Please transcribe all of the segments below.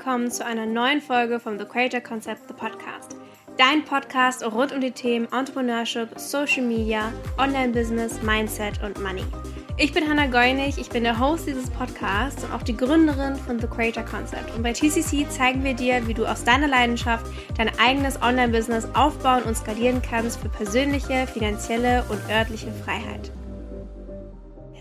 willkommen zu einer neuen Folge vom The Creator Concept, the Podcast. Dein Podcast rund um die Themen Entrepreneurship, Social Media, Online-Business, Mindset und Money. Ich bin Hannah Goinig, ich bin der Host dieses Podcasts und auch die Gründerin von The Creator Concept. Und bei TCC zeigen wir dir, wie du aus deiner Leidenschaft dein eigenes Online-Business aufbauen und skalieren kannst für persönliche, finanzielle und örtliche Freiheit.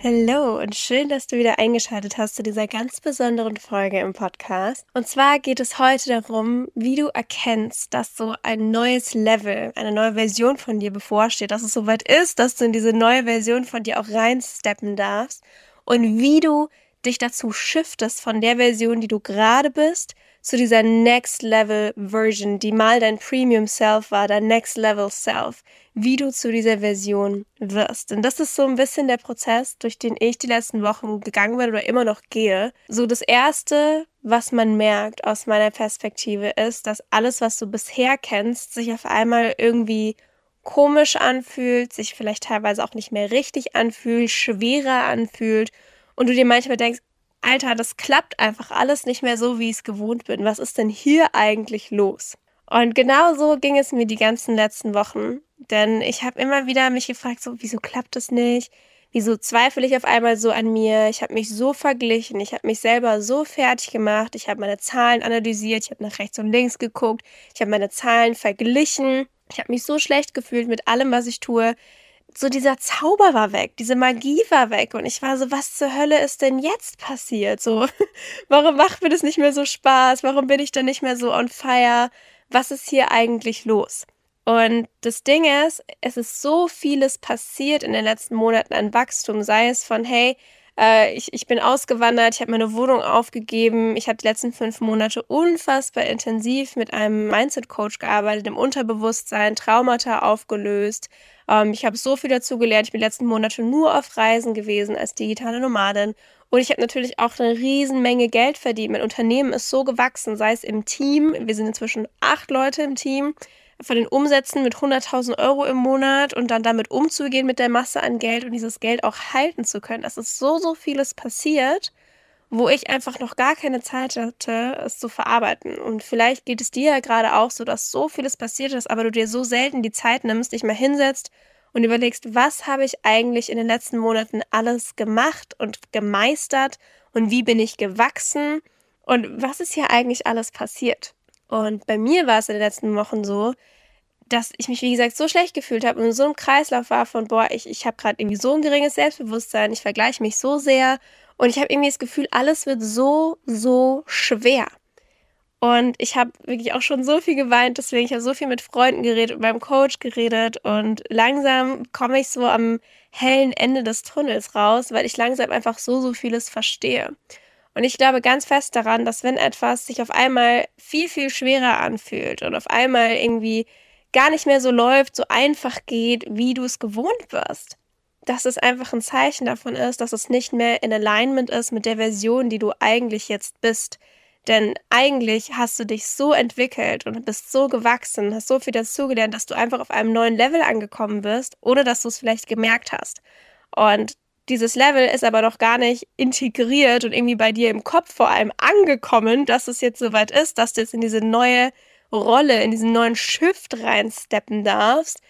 Hallo und schön, dass du wieder eingeschaltet hast zu dieser ganz besonderen Folge im Podcast. Und zwar geht es heute darum, wie du erkennst, dass so ein neues Level, eine neue Version von dir bevorsteht, dass es soweit ist, dass du in diese neue Version von dir auch reinsteppen darfst und wie du dich dazu shiftest von der Version, die du gerade bist, zu dieser Next Level Version, die mal dein Premium Self war, dein Next Level Self, wie du zu dieser Version wirst. Und das ist so ein bisschen der Prozess, durch den ich die letzten Wochen gegangen bin oder immer noch gehe. So das erste, was man merkt aus meiner Perspektive ist, dass alles, was du bisher kennst, sich auf einmal irgendwie komisch anfühlt, sich vielleicht teilweise auch nicht mehr richtig anfühlt, schwerer anfühlt und du dir manchmal denkst, Alter, das klappt einfach alles nicht mehr so, wie ich es gewohnt bin. Was ist denn hier eigentlich los? Und genau so ging es mir die ganzen letzten Wochen. Denn ich habe immer wieder mich gefragt, so, wieso klappt das nicht? Wieso zweifle ich auf einmal so an mir? Ich habe mich so verglichen, ich habe mich selber so fertig gemacht, ich habe meine Zahlen analysiert, ich habe nach rechts und links geguckt, ich habe meine Zahlen verglichen, ich habe mich so schlecht gefühlt mit allem, was ich tue so dieser Zauber war weg, diese Magie war weg und ich war so, was zur Hölle ist denn jetzt passiert? So, warum macht mir das nicht mehr so Spaß? Warum bin ich dann nicht mehr so on fire? Was ist hier eigentlich los? Und das Ding ist, es ist so vieles passiert in den letzten Monaten an Wachstum, sei es von, hey, äh, ich, ich bin ausgewandert, ich habe meine Wohnung aufgegeben, ich habe die letzten fünf Monate unfassbar intensiv mit einem Mindset-Coach gearbeitet, im Unterbewusstsein, Traumata aufgelöst, ähm, ich habe so viel dazu gelernt. Ich bin die letzten Monate nur auf Reisen gewesen als digitale Nomadin. Und ich habe natürlich auch eine riesen Menge Geld verdient. Mein Unternehmen ist so gewachsen, sei es im Team. Wir sind inzwischen acht Leute im Team. Von den Umsätzen mit 100.000 Euro im Monat und dann damit umzugehen mit der Masse an Geld und dieses Geld auch halten zu können. Es ist so, so vieles passiert wo ich einfach noch gar keine Zeit hatte, es zu verarbeiten. Und vielleicht geht es dir ja gerade auch so, dass so vieles passiert ist, aber du dir so selten die Zeit nimmst, dich mal hinsetzt und überlegst, was habe ich eigentlich in den letzten Monaten alles gemacht und gemeistert und wie bin ich gewachsen und was ist hier eigentlich alles passiert. Und bei mir war es in den letzten Wochen so, dass ich mich, wie gesagt, so schlecht gefühlt habe und in so einem Kreislauf war von, boah, ich, ich habe gerade irgendwie so ein geringes Selbstbewusstsein, ich vergleiche mich so sehr und ich habe irgendwie das Gefühl, alles wird so, so schwer. Und ich habe wirklich auch schon so viel geweint, deswegen ich habe so viel mit Freunden geredet und beim Coach geredet und langsam komme ich so am hellen Ende des Tunnels raus, weil ich langsam einfach so, so vieles verstehe. Und ich glaube ganz fest daran, dass wenn etwas sich auf einmal viel, viel schwerer anfühlt und auf einmal irgendwie gar nicht mehr so läuft, so einfach geht, wie du es gewohnt wirst, dass es einfach ein Zeichen davon ist, dass es nicht mehr in Alignment ist mit der Version, die du eigentlich jetzt bist. Denn eigentlich hast du dich so entwickelt und bist so gewachsen, hast so viel dazugelernt, dass du einfach auf einem neuen Level angekommen bist, ohne dass du es vielleicht gemerkt hast. Und dieses Level ist aber noch gar nicht integriert und irgendwie bei dir im Kopf vor allem angekommen, dass es jetzt soweit ist, dass du jetzt in diese neue Rolle, in diesen neuen Shift reinsteppen darfst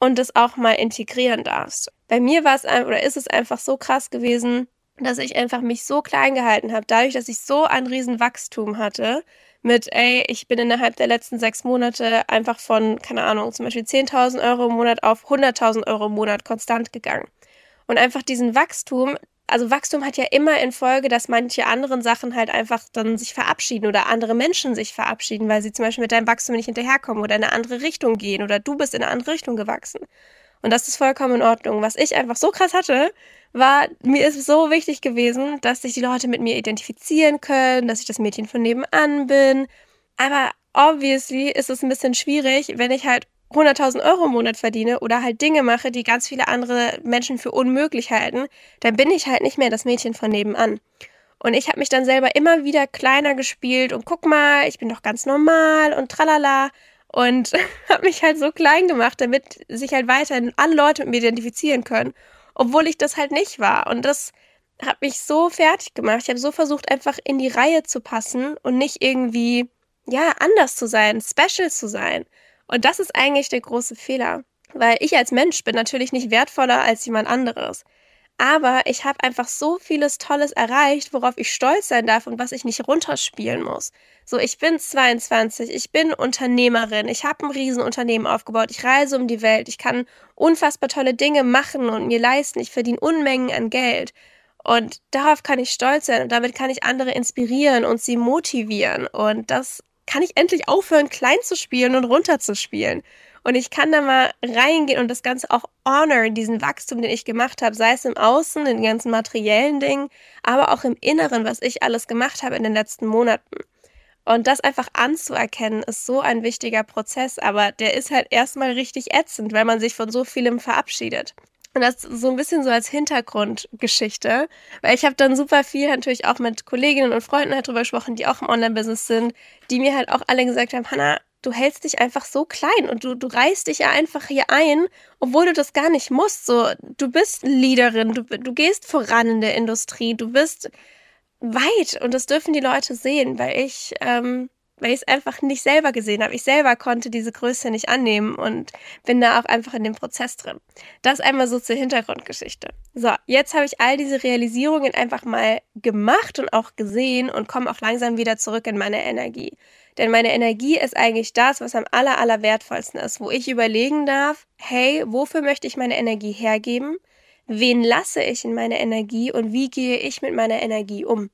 und das auch mal integrieren darfst. Bei mir war es oder ist es einfach so krass gewesen, dass ich einfach mich so klein gehalten habe, dadurch, dass ich so ein riesen Wachstum hatte mit, ey, ich bin innerhalb der letzten sechs Monate einfach von, keine Ahnung, zum Beispiel 10.000 Euro im Monat auf 100.000 Euro im Monat konstant gegangen. Und einfach diesen Wachstum, also Wachstum hat ja immer in Folge, dass manche anderen Sachen halt einfach dann sich verabschieden oder andere Menschen sich verabschieden, weil sie zum Beispiel mit deinem Wachstum nicht hinterherkommen oder in eine andere Richtung gehen oder du bist in eine andere Richtung gewachsen. Und das ist vollkommen in Ordnung. Was ich einfach so krass hatte, war, mir ist so wichtig gewesen, dass sich die Leute mit mir identifizieren können, dass ich das Mädchen von nebenan bin. Aber obviously ist es ein bisschen schwierig, wenn ich halt 100.000 Euro im Monat verdiene oder halt Dinge mache, die ganz viele andere Menschen für unmöglich halten, dann bin ich halt nicht mehr das Mädchen von nebenan. Und ich habe mich dann selber immer wieder kleiner gespielt und guck mal, ich bin doch ganz normal und tralala und habe mich halt so klein gemacht, damit sich halt weiterhin alle Leute mit mir identifizieren können, obwohl ich das halt nicht war. Und das hat mich so fertig gemacht. Ich habe so versucht, einfach in die Reihe zu passen und nicht irgendwie, ja, anders zu sein, special zu sein. Und das ist eigentlich der große Fehler. Weil ich als Mensch bin natürlich nicht wertvoller als jemand anderes. Aber ich habe einfach so vieles Tolles erreicht, worauf ich stolz sein darf und was ich nicht runterspielen muss. So, ich bin 22, ich bin Unternehmerin, ich habe ein Riesenunternehmen aufgebaut, ich reise um die Welt, ich kann unfassbar tolle Dinge machen und mir leisten, ich verdiene Unmengen an Geld. Und darauf kann ich stolz sein und damit kann ich andere inspirieren und sie motivieren. Und das kann ich endlich aufhören, klein zu spielen und runterzuspielen. Und ich kann da mal reingehen und das Ganze auch honor, diesen Wachstum, den ich gemacht habe, sei es im Außen, in den ganzen materiellen Dingen, aber auch im Inneren, was ich alles gemacht habe in den letzten Monaten. Und das einfach anzuerkennen, ist so ein wichtiger Prozess, aber der ist halt erstmal richtig ätzend, weil man sich von so vielem verabschiedet. Und das so ein bisschen so als Hintergrundgeschichte, weil ich habe dann super viel natürlich auch mit Kolleginnen und Freunden halt drüber gesprochen, die auch im Online-Business sind, die mir halt auch alle gesagt haben, Hannah, du hältst dich einfach so klein und du, du reißt dich ja einfach hier ein, obwohl du das gar nicht musst. So, du bist Leaderin, du, du gehst voran in der Industrie, du bist weit und das dürfen die Leute sehen, weil ich ähm, weil ich es einfach nicht selber gesehen habe. Ich selber konnte diese Größe nicht annehmen und bin da auch einfach in dem Prozess drin. Das einmal so zur Hintergrundgeschichte. So, jetzt habe ich all diese Realisierungen einfach mal gemacht und auch gesehen und komme auch langsam wieder zurück in meine Energie. Denn meine Energie ist eigentlich das, was am aller, aller wertvollsten ist, wo ich überlegen darf, hey, wofür möchte ich meine Energie hergeben? Wen lasse ich in meine Energie und wie gehe ich mit meiner Energie um?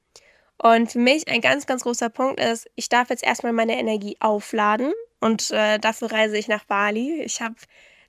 Und für mich ein ganz, ganz großer Punkt ist, ich darf jetzt erstmal meine Energie aufladen und äh, dafür reise ich nach Bali. Ich habe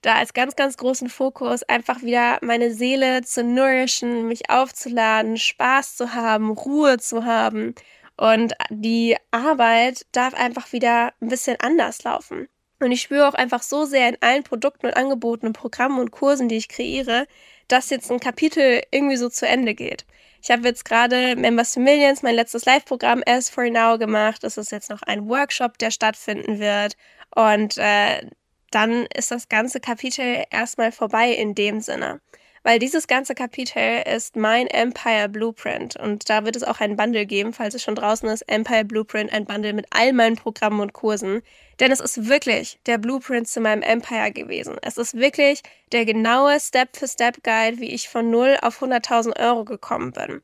da als ganz, ganz großen Fokus einfach wieder meine Seele zu nourishen, mich aufzuladen, Spaß zu haben, Ruhe zu haben. Und die Arbeit darf einfach wieder ein bisschen anders laufen. Und ich spüre auch einfach so sehr in allen Produkten und Angeboten und Programmen und Kursen, die ich kreiere, dass jetzt ein Kapitel irgendwie so zu Ende geht. Ich habe jetzt gerade Members to Millions, mein letztes Live-Programm As for Now gemacht. Das ist jetzt noch ein Workshop, der stattfinden wird. Und äh, dann ist das ganze Kapitel erstmal vorbei in dem Sinne weil dieses ganze Kapitel ist mein Empire Blueprint und da wird es auch ein Bundle geben, falls es schon draußen ist, Empire Blueprint, ein Bundle mit all meinen Programmen und Kursen, denn es ist wirklich der Blueprint zu meinem Empire gewesen. Es ist wirklich der genaue Step-für-Step-Guide, wie ich von 0 auf 100.000 Euro gekommen bin.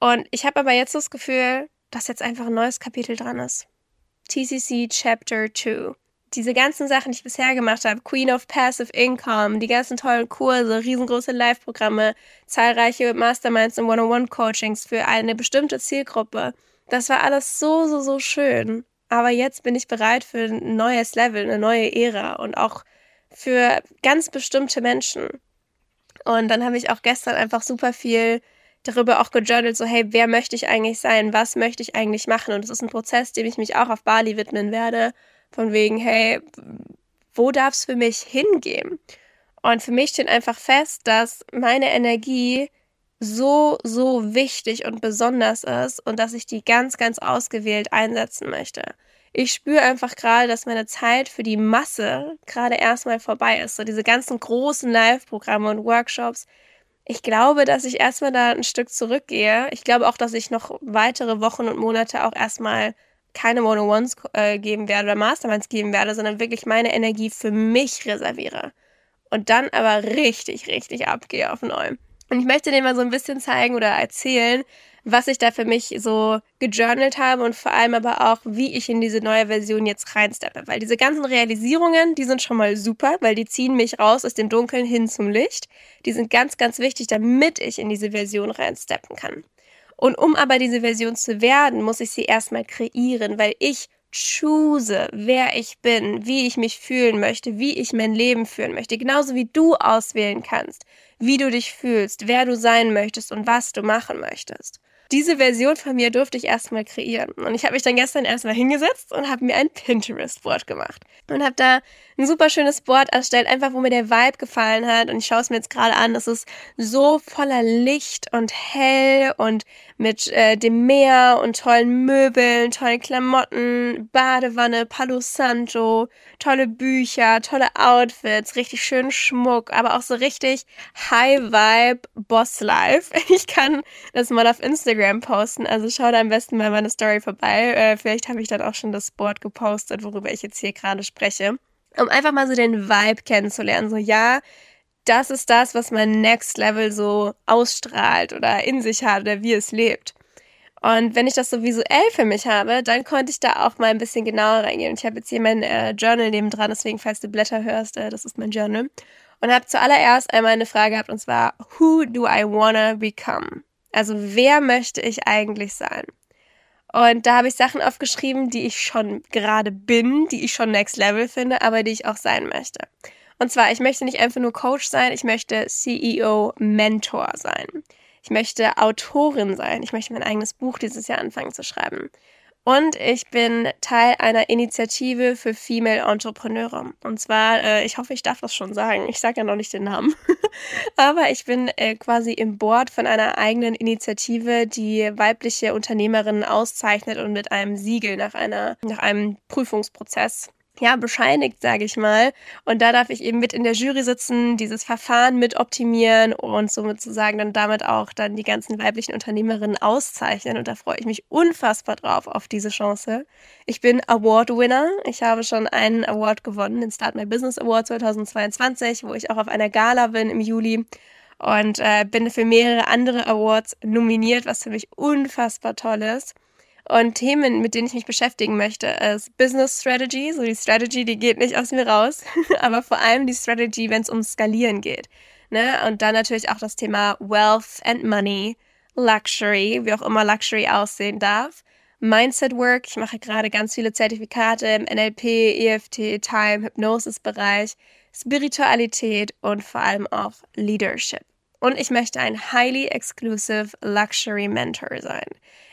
Und ich habe aber jetzt das Gefühl, dass jetzt einfach ein neues Kapitel dran ist. TCC Chapter 2 diese ganzen Sachen, die ich bisher gemacht habe, Queen of Passive Income, die ganzen tollen Kurse, riesengroße Live-Programme, zahlreiche Masterminds und One-on-One-Coachings für eine bestimmte Zielgruppe. Das war alles so, so, so schön. Aber jetzt bin ich bereit für ein neues Level, eine neue Ära und auch für ganz bestimmte Menschen. Und dann habe ich auch gestern einfach super viel darüber auch gejournalt, so hey, wer möchte ich eigentlich sein? Was möchte ich eigentlich machen? Und es ist ein Prozess, dem ich mich auch auf Bali widmen werde von wegen, hey, wo darf es für mich hingehen? Und für mich steht einfach fest, dass meine Energie so, so wichtig und besonders ist und dass ich die ganz, ganz ausgewählt einsetzen möchte. Ich spüre einfach gerade, dass meine Zeit für die Masse gerade erstmal vorbei ist. So diese ganzen großen Live-Programme und Workshops. Ich glaube, dass ich erstmal da ein Stück zurückgehe. Ich glaube auch, dass ich noch weitere Wochen und Monate auch erstmal keine One-on-Ones äh, geben werde oder Masterminds geben werde, sondern wirklich meine Energie für mich reserviere. Und dann aber richtig, richtig abgehe auf neu. Und ich möchte dir mal so ein bisschen zeigen oder erzählen, was ich da für mich so gejournalt habe und vor allem aber auch, wie ich in diese neue Version jetzt reinsteppe. Weil diese ganzen Realisierungen, die sind schon mal super, weil die ziehen mich raus aus dem Dunkeln hin zum Licht. Die sind ganz, ganz wichtig, damit ich in diese Version reinsteppen kann. Und um aber diese Version zu werden, muss ich sie erstmal kreieren, weil ich choose, wer ich bin, wie ich mich fühlen möchte, wie ich mein Leben führen möchte. Genauso wie du auswählen kannst, wie du dich fühlst, wer du sein möchtest und was du machen möchtest. Diese Version von mir durfte ich erstmal kreieren. Und ich habe mich dann gestern erstmal hingesetzt und habe mir ein Pinterest-Board gemacht. Und habe da ein super schönes Board erstellt, einfach wo mir der Vibe gefallen hat. Und ich schaue es mir jetzt gerade an. Es ist so voller Licht und hell und mit äh, dem Meer und tollen Möbeln, tollen Klamotten, Badewanne, Palo Santo, tolle Bücher, tolle Outfits, richtig schönen Schmuck, aber auch so richtig High Vibe Boss Life. Ich kann das mal auf Instagram posten, also schau da am besten mal meine Story vorbei. Äh, vielleicht habe ich dann auch schon das Board gepostet, worüber ich jetzt hier gerade spreche. Um einfach mal so den Vibe kennenzulernen. So, ja, das ist das, was mein Next Level so ausstrahlt oder in sich hat oder wie es lebt. Und wenn ich das so visuell für mich habe, dann konnte ich da auch mal ein bisschen genauer reingehen. Und ich habe jetzt hier mein äh, Journal neben dran, deswegen, falls du Blätter hörst, äh, das ist mein Journal. Und habe zuallererst einmal eine Frage gehabt, und zwar, who do I wanna become? Also, wer möchte ich eigentlich sein? Und da habe ich Sachen aufgeschrieben, die ich schon gerade bin, die ich schon Next Level finde, aber die ich auch sein möchte. Und zwar, ich möchte nicht einfach nur Coach sein, ich möchte CEO-Mentor sein. Ich möchte Autorin sein. Ich möchte mein eigenes Buch dieses Jahr anfangen zu schreiben. Und ich bin Teil einer Initiative für Female Entrepreneure. Und zwar, äh, ich hoffe, ich darf das schon sagen. Ich sage ja noch nicht den Namen. Aber ich bin äh, quasi im Board von einer eigenen Initiative, die weibliche Unternehmerinnen auszeichnet und mit einem Siegel nach einer, nach einem Prüfungsprozess ja, bescheinigt, sage ich mal. Und da darf ich eben mit in der Jury sitzen, dieses Verfahren mit optimieren und somit sozusagen dann damit auch dann die ganzen weiblichen Unternehmerinnen auszeichnen. Und da freue ich mich unfassbar drauf auf diese Chance. Ich bin Award-Winner. Ich habe schon einen Award gewonnen, den Start My Business Award 2022, wo ich auch auf einer Gala bin im Juli und äh, bin für mehrere andere Awards nominiert, was für mich unfassbar toll ist. Und Themen, mit denen ich mich beschäftigen möchte, ist Business Strategy. So die Strategy, die geht nicht aus mir raus, aber vor allem die Strategy, wenn es um Skalieren geht. Ne? Und dann natürlich auch das Thema Wealth and Money, Luxury, wie auch immer Luxury aussehen darf. Mindset Work, ich mache gerade ganz viele Zertifikate im NLP, EFT, Time, Hypnosis-Bereich, Spiritualität und vor allem auch Leadership. Und ich möchte ein highly exclusive Luxury Mentor sein.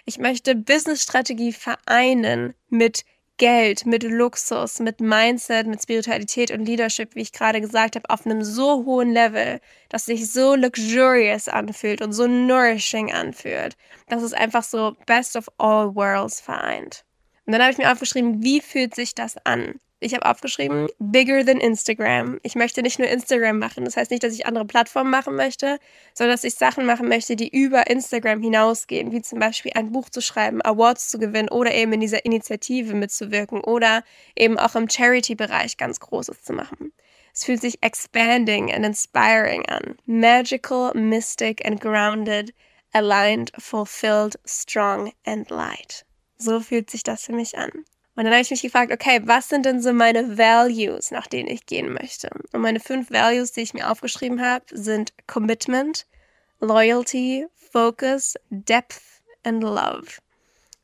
Ich möchte Business-Strategie vereinen mit Geld, mit Luxus, mit Mindset, mit Spiritualität und Leadership, wie ich gerade gesagt habe, auf einem so hohen Level, dass sich so luxurious anfühlt und so nourishing anfühlt, dass es einfach so best of all worlds vereint. Und dann habe ich mir aufgeschrieben, wie fühlt sich das an? Ich habe aufgeschrieben, bigger than Instagram. Ich möchte nicht nur Instagram machen. Das heißt nicht, dass ich andere Plattformen machen möchte, sondern dass ich Sachen machen möchte, die über Instagram hinausgehen, wie zum Beispiel ein Buch zu schreiben, Awards zu gewinnen oder eben in dieser Initiative mitzuwirken oder eben auch im Charity-Bereich ganz Großes zu machen. Es fühlt sich expanding and inspiring an. Magical, mystic and grounded, aligned, fulfilled, strong and light. So fühlt sich das für mich an. Und dann habe ich mich gefragt, okay, was sind denn so meine Values, nach denen ich gehen möchte? Und meine fünf Values, die ich mir aufgeschrieben habe, sind Commitment, Loyalty, Focus, Depth and Love.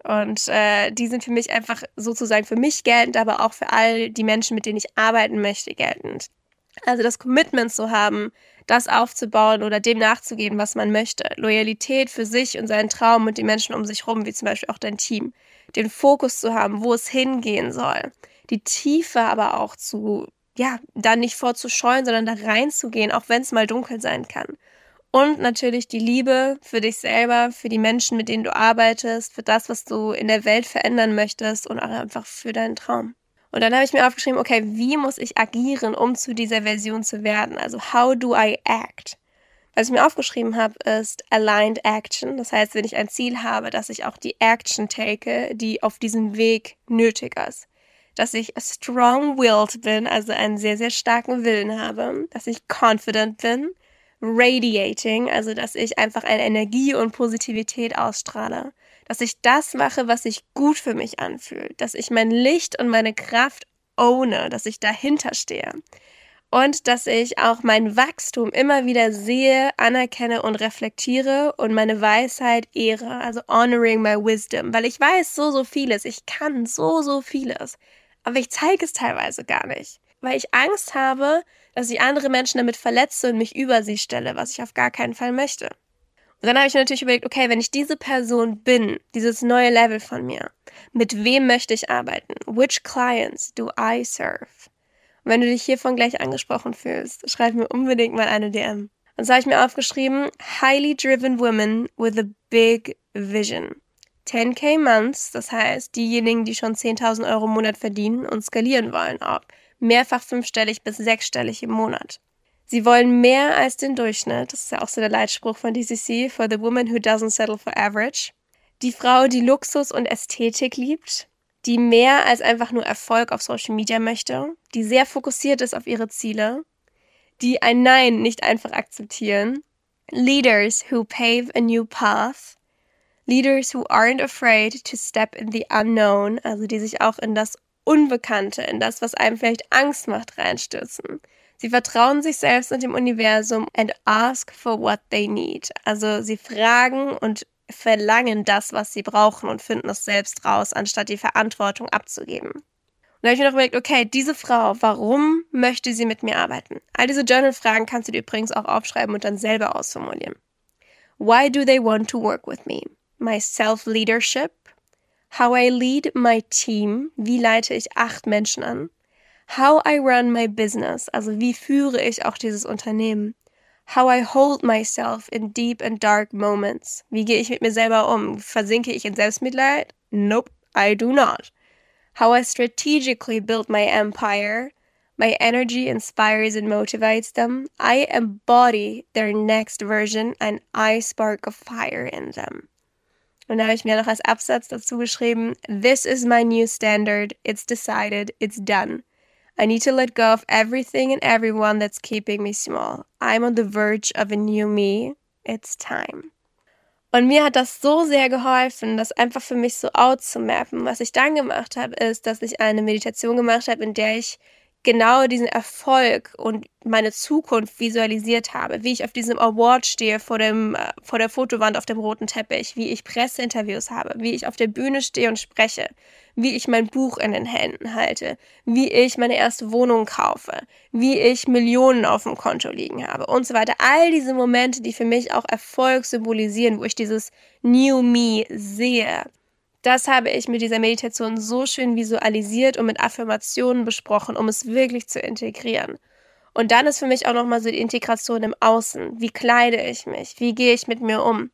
Und äh, die sind für mich einfach sozusagen für mich geltend, aber auch für all die Menschen, mit denen ich arbeiten möchte, geltend. Also das Commitment zu haben, das aufzubauen oder dem nachzugehen, was man möchte. Loyalität für sich und seinen Traum und die Menschen um sich herum, wie zum Beispiel auch dein Team den Fokus zu haben, wo es hingehen soll. Die Tiefe aber auch zu, ja, da nicht vorzuscheuen, sondern da reinzugehen, auch wenn es mal dunkel sein kann. Und natürlich die Liebe für dich selber, für die Menschen, mit denen du arbeitest, für das, was du in der Welt verändern möchtest und auch einfach für deinen Traum. Und dann habe ich mir aufgeschrieben, okay, wie muss ich agieren, um zu dieser Version zu werden? Also, how do I act? Was ich mir aufgeschrieben habe, ist Aligned Action. Das heißt, wenn ich ein Ziel habe, dass ich auch die Action take, die auf diesem Weg nötig ist. Dass ich strong-willed bin, also einen sehr, sehr starken Willen habe. Dass ich confident bin. Radiating, also dass ich einfach eine Energie und Positivität ausstrahle. Dass ich das mache, was sich gut für mich anfühlt. Dass ich mein Licht und meine Kraft owne, dass ich dahinter stehe und dass ich auch mein Wachstum immer wieder sehe, anerkenne und reflektiere und meine Weisheit ehre, also honoring my wisdom, weil ich weiß so, so vieles, ich kann so, so vieles, aber ich zeige es teilweise gar nicht, weil ich Angst habe, dass ich andere Menschen damit verletze und mich über sie stelle, was ich auf gar keinen Fall möchte. Und dann habe ich mir natürlich überlegt, okay, wenn ich diese Person bin, dieses neue Level von mir, mit wem möchte ich arbeiten? Which clients do I serve? Und wenn du dich hiervon gleich angesprochen fühlst, schreib mir unbedingt mal eine DM. Und so habe ich mir aufgeschrieben, highly driven women with a big vision. 10k months, das heißt diejenigen, die schon 10.000 Euro im Monat verdienen und skalieren wollen, auch mehrfach fünfstellig bis sechsstellig im Monat. Sie wollen mehr als den Durchschnitt. Das ist ja auch so der Leitspruch von DCC, for the woman who doesn't settle for average. Die Frau, die Luxus und Ästhetik liebt, die mehr als einfach nur Erfolg auf Social Media möchte, die sehr fokussiert ist auf ihre Ziele, die ein Nein nicht einfach akzeptieren. Leaders who pave a new path. Leaders who aren't afraid to step in the unknown, also die sich auch in das Unbekannte, in das, was einem vielleicht Angst macht, reinstürzen. Sie vertrauen sich selbst und dem Universum and ask for what they need. Also sie fragen und verlangen das, was sie brauchen und finden es selbst raus, anstatt die Verantwortung abzugeben. Und da habe ich mir noch überlegt, okay, diese Frau, warum möchte sie mit mir arbeiten? All diese Journal-Fragen kannst du dir übrigens auch aufschreiben und dann selber ausformulieren. Why do they want to work with me? My self-leadership? How I lead my team? Wie leite ich acht Menschen an? How I run my business, also wie führe ich auch dieses Unternehmen. How I hold myself in deep and dark moments. Wie gehe ich mit mir selber um? Versinke ich in Selbstmitleid? Nope, I do not. How I strategically build my empire. My energy inspires and motivates them. I embody their next version and I spark a fire in them. Und da habe ich mir noch als Absatz dazu geschrieben, This is my new standard. It's decided. It's done. I need to let go of everything and everyone that's keeping me small. I'm on the verge of a new me. It's time. Und mir hat das so sehr geholfen, das einfach für mich so auszumappen. Was ich dann gemacht habe, ist, dass ich eine Meditation gemacht habe, in der ich genau diesen Erfolg und meine Zukunft visualisiert habe, wie ich auf diesem Award stehe vor, dem, äh, vor der Fotowand auf dem roten Teppich, wie ich Presseinterviews habe, wie ich auf der Bühne stehe und spreche, wie ich mein Buch in den Händen halte, wie ich meine erste Wohnung kaufe, wie ich Millionen auf dem Konto liegen habe und so weiter. All diese Momente, die für mich auch Erfolg symbolisieren, wo ich dieses New Me sehe das habe ich mit dieser Meditation so schön visualisiert und mit Affirmationen besprochen, um es wirklich zu integrieren. Und dann ist für mich auch nochmal so die Integration im Außen. Wie kleide ich mich? Wie gehe ich mit mir um?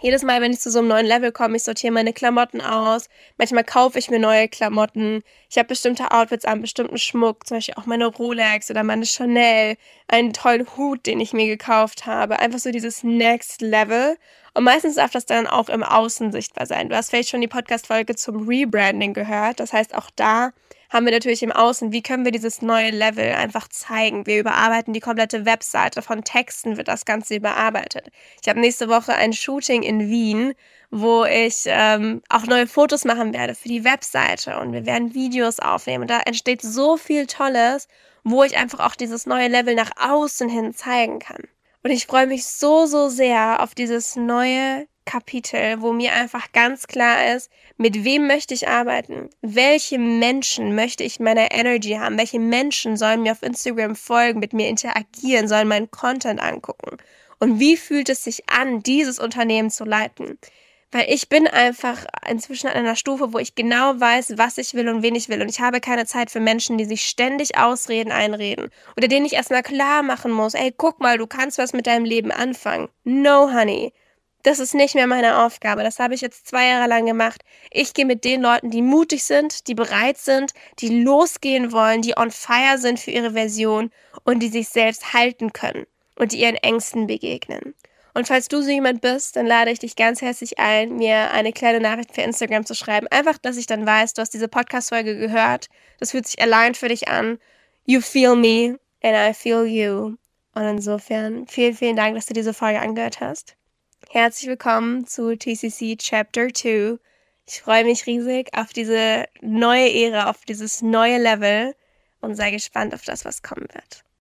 Jedes Mal, wenn ich zu so einem neuen Level komme, ich sortiere meine Klamotten aus. Manchmal kaufe ich mir neue Klamotten. Ich habe bestimmte Outfits an, bestimmten Schmuck, zum Beispiel auch meine Rolex oder meine Chanel, einen tollen Hut, den ich mir gekauft habe. Einfach so dieses Next Level. Und meistens darf das dann auch im Außen sichtbar sein. Du hast vielleicht schon die Podcast-Folge zum Rebranding gehört. Das heißt, auch da haben wir natürlich im Außen, wie können wir dieses neue Level einfach zeigen. Wir überarbeiten die komplette Webseite. Von Texten wird das Ganze überarbeitet. Ich habe nächste Woche ein Shooting in Wien, wo ich ähm, auch neue Fotos machen werde für die Webseite. Und wir werden Videos aufnehmen. Und da entsteht so viel Tolles, wo ich einfach auch dieses neue Level nach außen hin zeigen kann. Und ich freue mich so, so sehr auf dieses neue Kapitel, wo mir einfach ganz klar ist, mit wem möchte ich arbeiten? Welche Menschen möchte ich meiner Energy haben? Welche Menschen sollen mir auf Instagram folgen, mit mir interagieren, sollen meinen Content angucken? Und wie fühlt es sich an, dieses Unternehmen zu leiten? Weil ich bin einfach inzwischen an einer Stufe, wo ich genau weiß, was ich will und wen ich will. Und ich habe keine Zeit für Menschen, die sich ständig Ausreden einreden. Oder denen ich erstmal klar machen muss, ey, guck mal, du kannst was mit deinem Leben anfangen. No, honey. Das ist nicht mehr meine Aufgabe. Das habe ich jetzt zwei Jahre lang gemacht. Ich gehe mit den Leuten, die mutig sind, die bereit sind, die losgehen wollen, die on fire sind für ihre Version und die sich selbst halten können und die ihren Ängsten begegnen. Und falls du so jemand bist, dann lade ich dich ganz herzlich ein, mir eine kleine Nachricht für Instagram zu schreiben. Einfach, dass ich dann weiß, du hast diese Podcast-Folge gehört. Das fühlt sich allein für dich an. You feel me and I feel you. Und insofern vielen, vielen Dank, dass du diese Folge angehört hast. Herzlich willkommen zu TCC Chapter 2. Ich freue mich riesig auf diese neue Ära, auf dieses neue Level und sei gespannt auf das, was kommen wird.